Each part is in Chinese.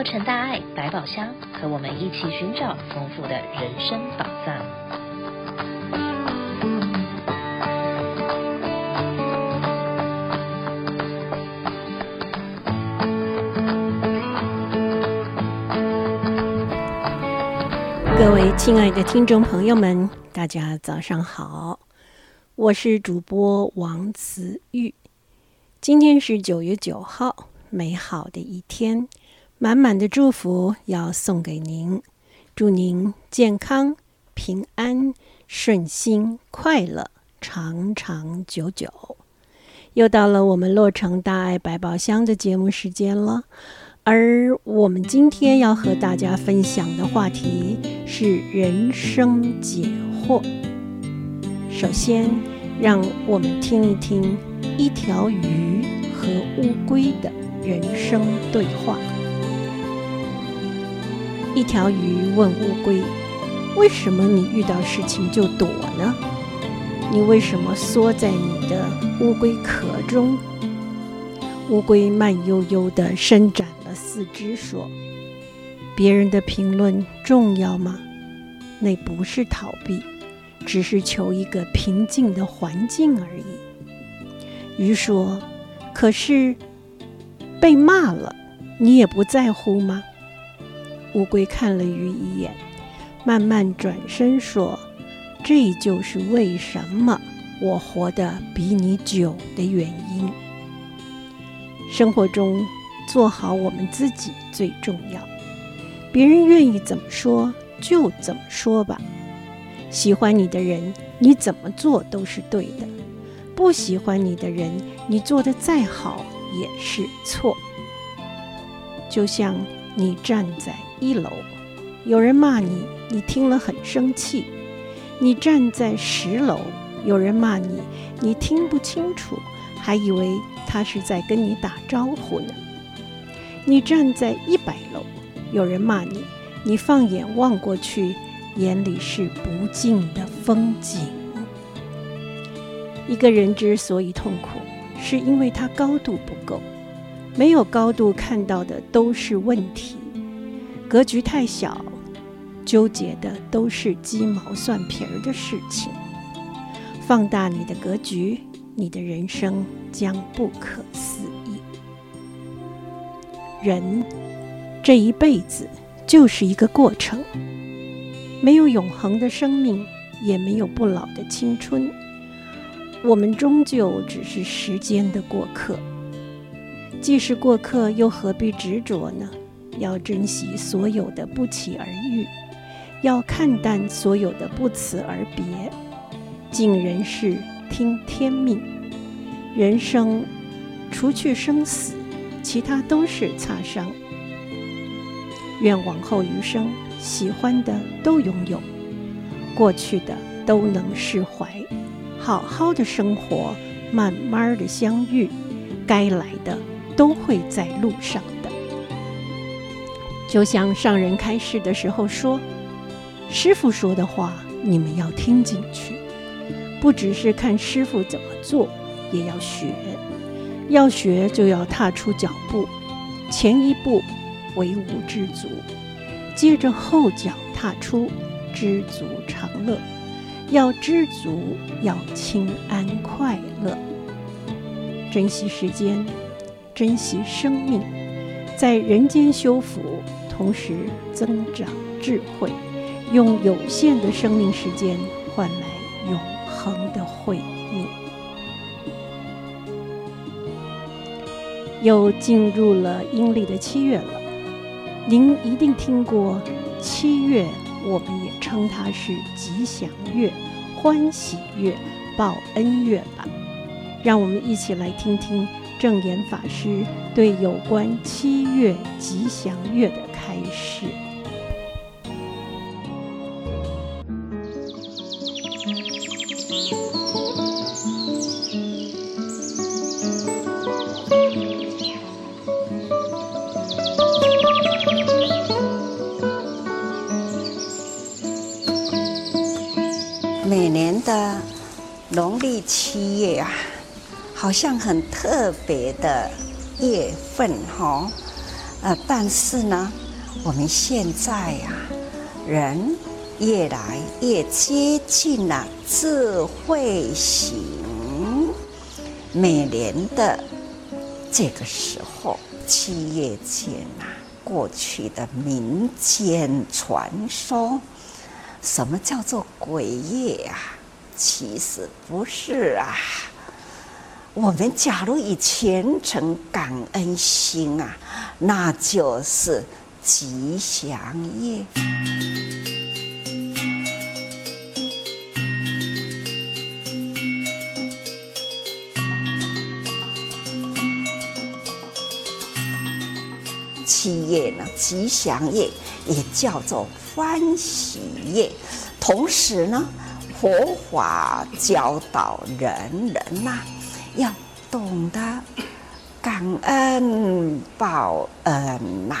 洛城大爱百宝箱，和我们一起寻找丰富的人生宝藏。各位亲爱的听众朋友们，大家早上好，我是主播王慈玉，今天是九月九号。美好的一天，满满的祝福要送给您，祝您健康、平安、顺心、快乐，长长久久。又到了我们洛城大爱百宝箱的节目时间了，而我们今天要和大家分享的话题是人生解惑。首先，让我们听一听一条鱼和乌龟的。人生对话。一条鱼问乌龟：“为什么你遇到事情就躲呢？你为什么缩在你的乌龟壳中？”乌龟慢悠悠地伸展了四肢，说：“别人的评论重要吗？那不是逃避，只是求一个平静的环境而已。”鱼说：“可是……”被骂了，你也不在乎吗？乌龟看了鱼一眼，慢慢转身说：“这就是为什么我活得比你久的原因。生活中，做好我们自己最重要。别人愿意怎么说就怎么说吧。喜欢你的人，你怎么做都是对的；不喜欢你的人，你做的再好。”也是错。就像你站在一楼，有人骂你，你听了很生气；你站在十楼，有人骂你，你听不清楚，还以为他是在跟你打招呼呢；你站在一百楼，有人骂你，你放眼望过去，眼里是不尽的风景。一个人之所以痛苦，是因为他高度不够，没有高度看到的都是问题，格局太小，纠结的都是鸡毛蒜皮儿的事情。放大你的格局，你的人生将不可思议。人这一辈子就是一个过程，没有永恒的生命，也没有不老的青春。我们终究只是时间的过客，既是过客，又何必执着呢？要珍惜所有的不期而遇，要看淡所有的不辞而别，尽人事，听天命。人生除去生死，其他都是擦伤。愿往后余生，喜欢的都拥有，过去的都能释怀。好好的生活，慢慢的相遇，该来的都会在路上。就像上人开示的时候说：“师傅说的话，你们要听进去，不只是看师傅怎么做，也要学。要学就要踏出脚步，前一步为吾知足，接着后脚踏出，知足常乐。”要知足，要轻安快乐，珍惜时间，珍惜生命，在人间修福，同时增长智慧，用有限的生命时间换来永恒的慧命。又进入了阴历的七月了，您一定听过七月。我们也称它是吉祥月、欢喜月、报恩月吧。让我们一起来听听证严法师对有关七月吉祥月的开示。每年的农历七月啊，好像很特别的月份哈。呃，但是呢，我们现在呀、人越来越接近了智慧型。每年的这个时候，七月间呐，过去的民间传说，什么叫做鬼月啊？其实不是啊。我们假如以虔诚感恩心啊，那就是吉祥月。七月呢，吉祥月也叫做欢喜月。同时呢，佛法教导人人呐、啊。要懂得感恩报恩呐、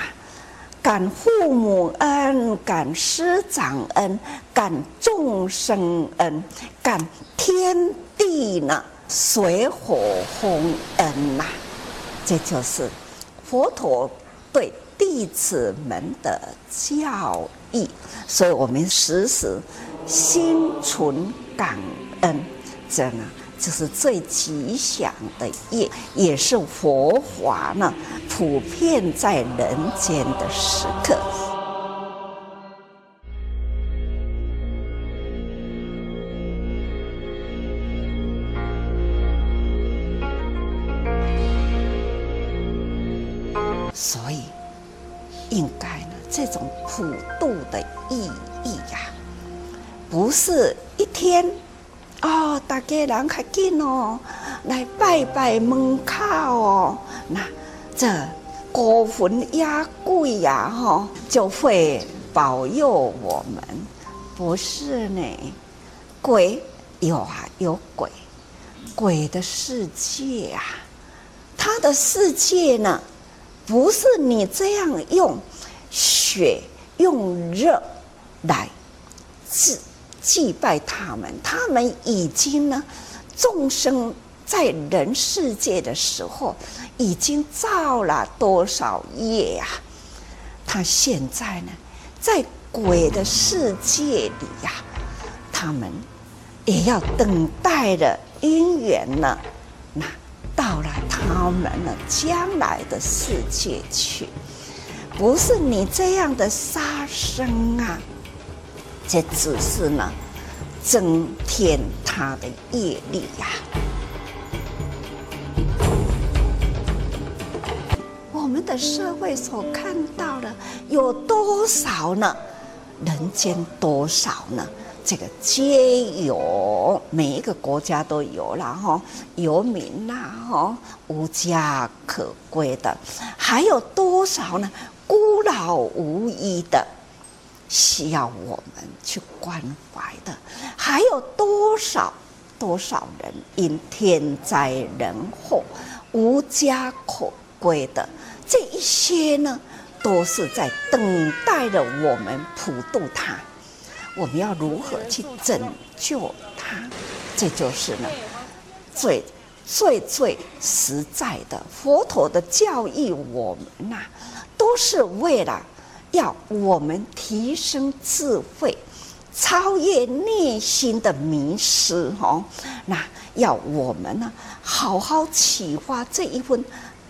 感父母恩，感师长恩，感众生恩，感天地呢水火洪恩呐、这就是佛陀对弟子们的教义。所以我们时时心存感恩，这呢。就是最吉祥的月，也是佛法呢普遍在人间的时刻。所以，应该呢，这种普渡的意义呀，不是一天。哦，大家人快紧哦，来拜拜门口哦。那这孤魂野鬼呀，哈，就会保佑我们。不是呢，鬼有啊，有鬼，鬼的世界啊，他的世界呢，不是你这样用血用热来治。祭拜他们，他们已经呢，众生在人世界的时候，已经造了多少业啊？他现在呢，在鬼的世界里呀、他们也要等待着因缘呢，那到了他们呢将来的世界去，不是你这样的杀生啊。这只是呢，增添他的业力呀。我们的社会所看到的有多少呢？人间多少呢？这个皆有，每一个国家都有了哈，有名呐哈，无家可归的，还有多少呢？孤老无依的。需要我们去关怀的，还有多少多少人因天灾人祸无家可归的？这一些呢，都是在等待着我们普渡他。我们要如何去拯救他？这就是呢，最最最实在的佛陀的教义。我们呐、都是为了。要我们提升智慧，超越内心的迷失，哦，那要我们呢，好好启发这一份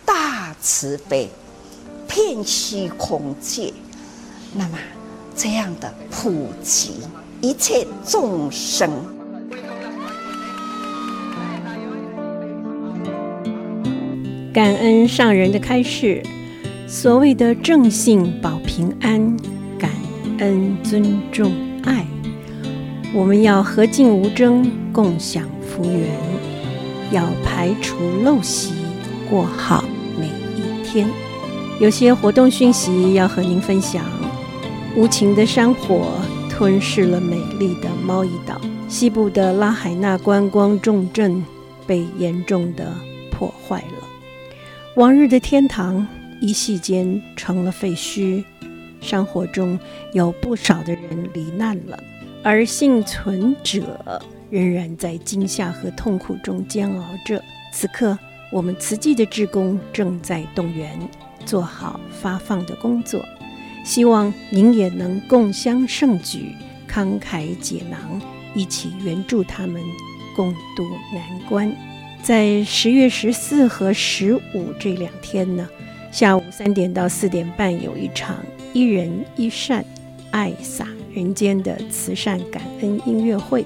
大慈悲，遍虚空界。那么这样的普及一切众生，感恩上人的开示。所谓的正信保平安，感恩尊重爱，我们要和敬无争，共享福缘，要排除陋习，过好每一天。有些活动讯息要和您分享：无情的山火吞噬了美丽的猫一岛，西部的拉海纳观光重镇被严重的破坏了，往日的天堂。一夕间成了废墟，山火中有不少的人罹难了，而幸存者仍然在惊吓和痛苦中煎熬着。此刻，我们慈济的志工正在动员，做好发放的工作。希望您也能共襄盛举，慷慨解囊，一起援助他们共度难关。在十月十四和十五这两天呢，下午三点到四点半有一场一人一善，爱洒人间的慈善感恩音乐会，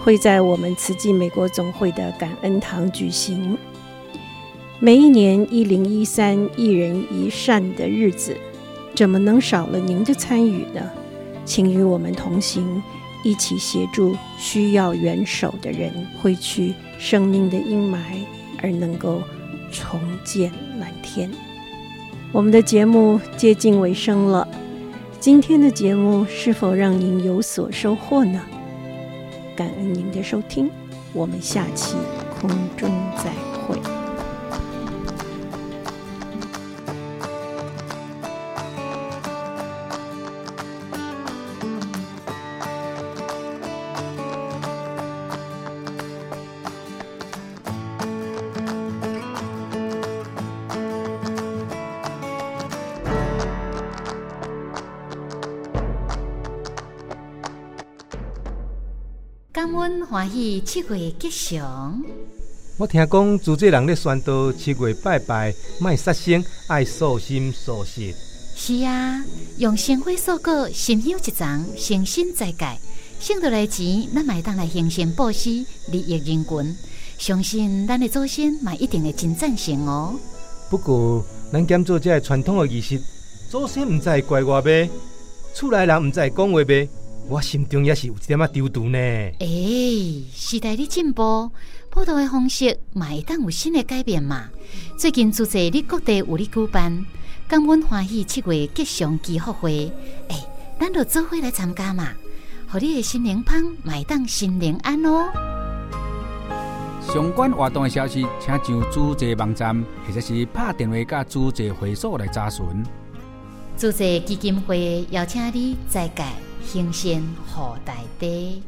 会在我们慈济美国总会的感恩堂举行。每一年一零一三一人一善的日子，怎么能少了您的参与呢？请与我们同行，一起协助需要援手的人，挥去生命的阴霾，而能够重见蓝天。我们的节目接近尾声了，今天的节目是否让您有所收获呢？感恩您的收听，我们下期空中再会。感恩欢喜七月吉祥。我听讲，主济人咧宣导七月拜拜，卖杀生，爱素心素食。是啊，用香花素果，心香一盏，诚心再戒，省得来钱，咱买当来行善布施，利益人群。相信咱的祖先嘛，一定会真赞成哦。不过，咱检做这传统的仪式，祖先唔知怪我呗，厝内人唔知讲话呗。我心中也是有一点仔丢丢呢。诶、欸，时代的进步，普渡的方式嘛会当有新的改变嘛。最近主济哩各地有哩举办感恩欢喜七月吉祥祈福会，诶、欸，咱就做伙来参加嘛，互你的心灵芳，嘛会当心灵安哦。相关活动的消息，请上主济网站或者是拍电话甲主济会所来查询。主席基金会邀请你再改。行善护大地。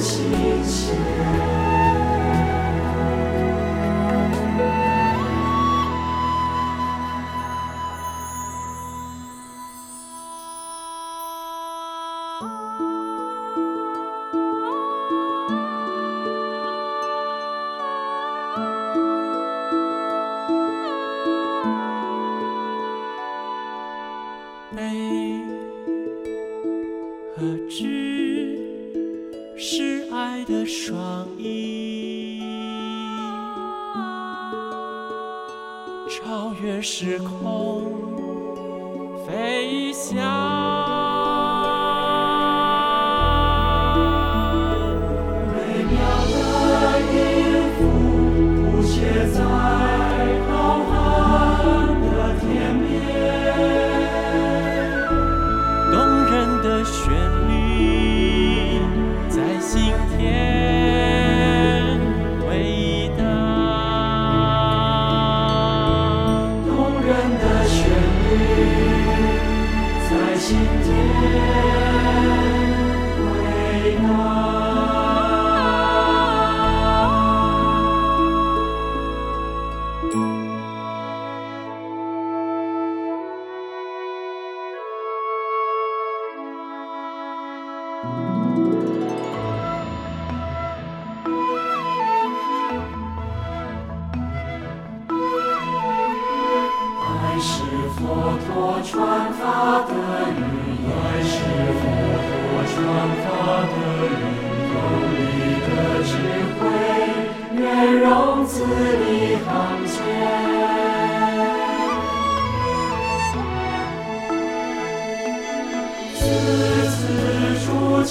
思量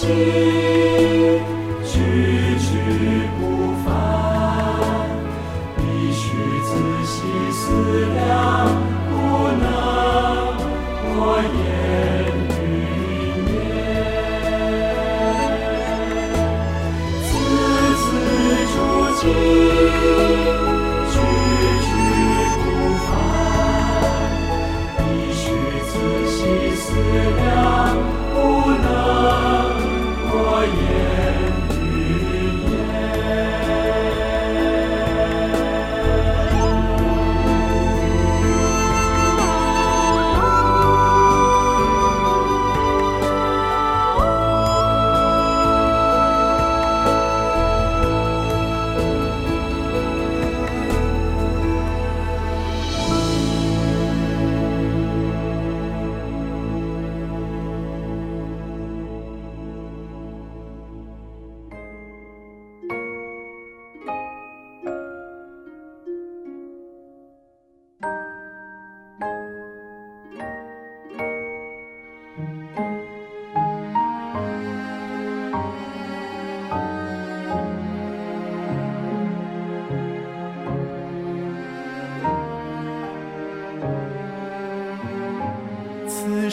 不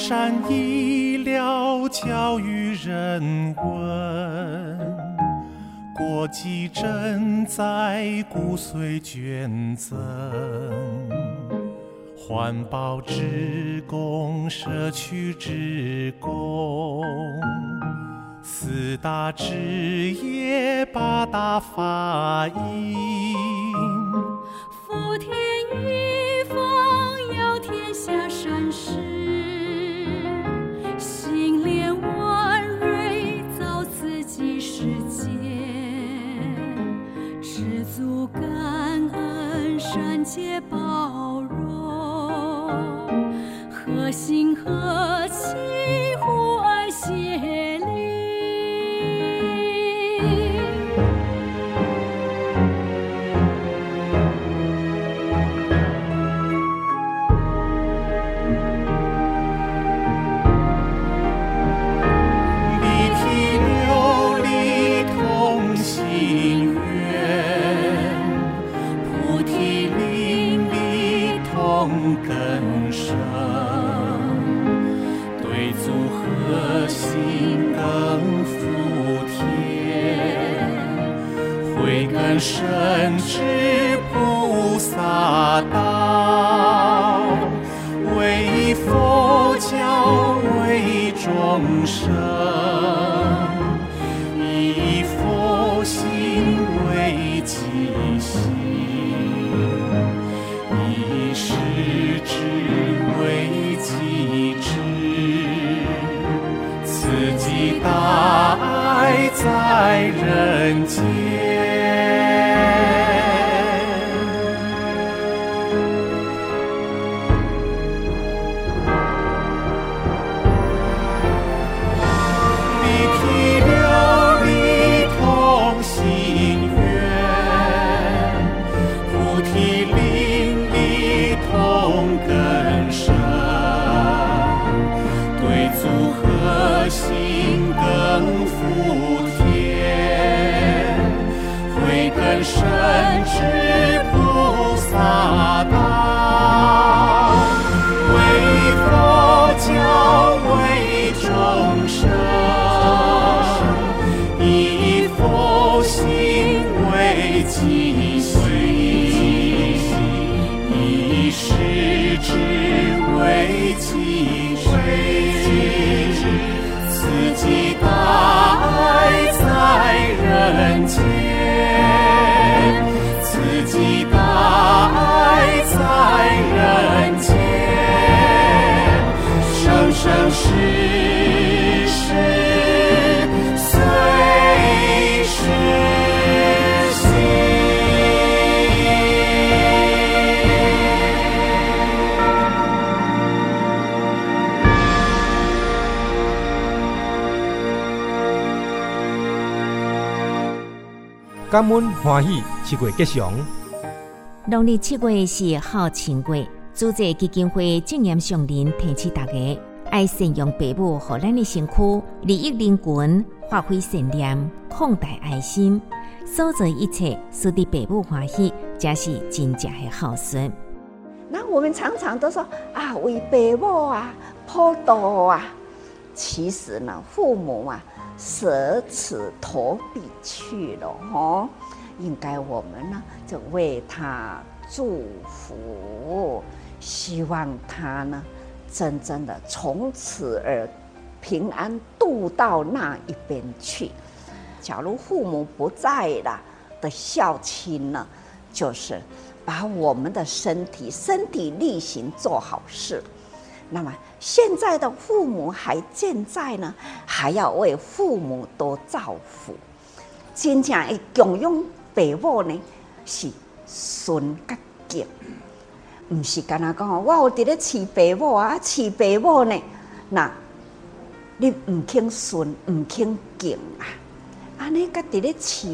善医疗教育人文，国际正在骨髓捐赠，环保职工、社区职工，四大职业八大法印，福田感恩善解慧根深知菩萨道，为佛教为众生，以佛心为己心，以实质为己知，慈济大爱在人间。感恩欢喜七月吉祥，农历七月是孝亲月，主席基金会正言上人提醒大家，爱善用父母和咱的身躯，利益人群，发挥善念，扩大爱心，所做一切，使得父母欢喜，才是真正的孝顺。那我们常常都说啊，为父母啊普渡啊，其实呢，父母啊舍此投彼去了哦。应该我们呢就为他祝福，希望他呢真正的从此而平安渡到那一边去。假如父母不在了的孝亲呢，就是。把我们的身体身体力行做好事，那么现在的父母还健在呢，还要为父母多造福。真正的供养父母呢，是顺甲敬，不是干那讲我有伫咧饲父母啊，饲父母呢，那你唔肯顺，唔肯敬啊，安尼甲伫咧饲。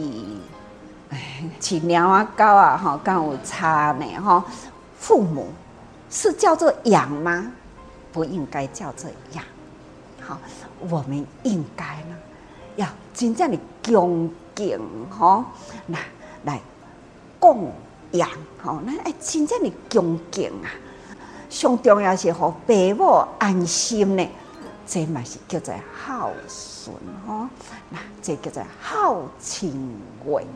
饲鸟啊、狗啊，哈，更有差呢，哈。父母是叫做养吗？不应该叫这样。好，我们应该呢，要真正的恭敬哈，那来供养哈，那哎真正的恭敬啊，上重要是和父母安心呢。这嘛是叫做孝顺哦，那这叫做孝亲为。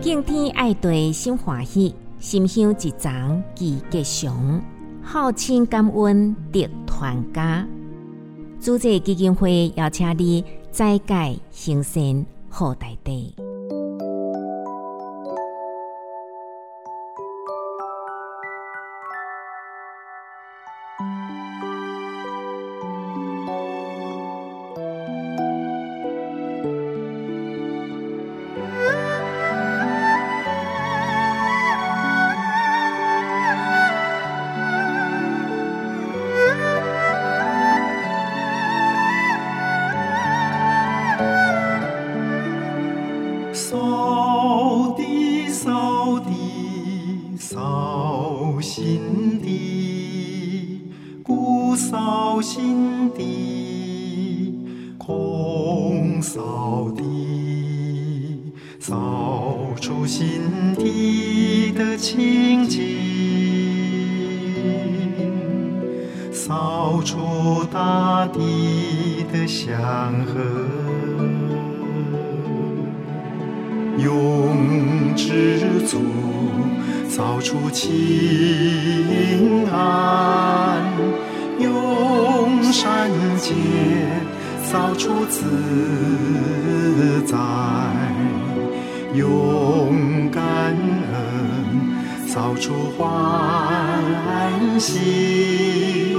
敬天爱地心欢喜，心胸一丛记吉祥。孝亲感恩的团家。组织基金会邀请你再改行善好大地。扫心底，空扫地，扫出心底的清净，扫出大地的祥和。用知足扫出清安。用善解扫出自在，用感恩扫出欢喜，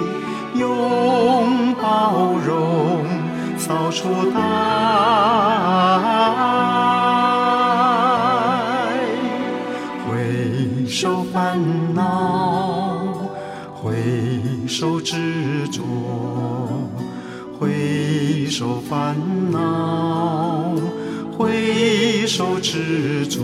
用包容扫出大爱，回首烦恼。回首执着回首烦恼回首执着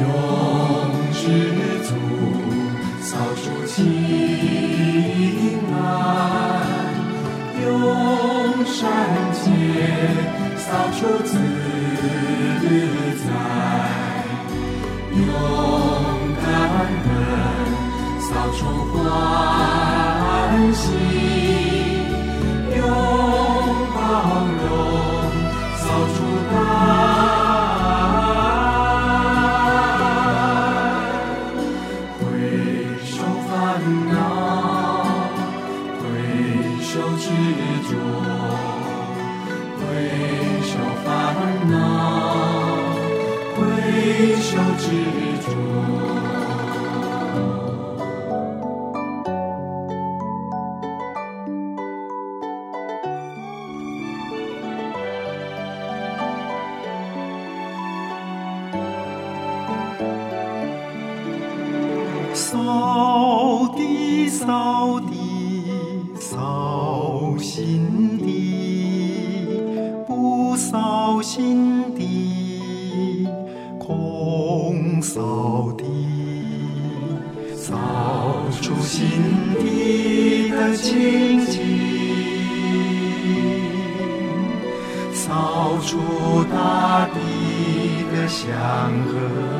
用知足扫除情难用善解扫除自在用感恩扫除挂扫地，扫心地，不扫心地，空扫地。扫出心底的清净，扫出大地的祥和。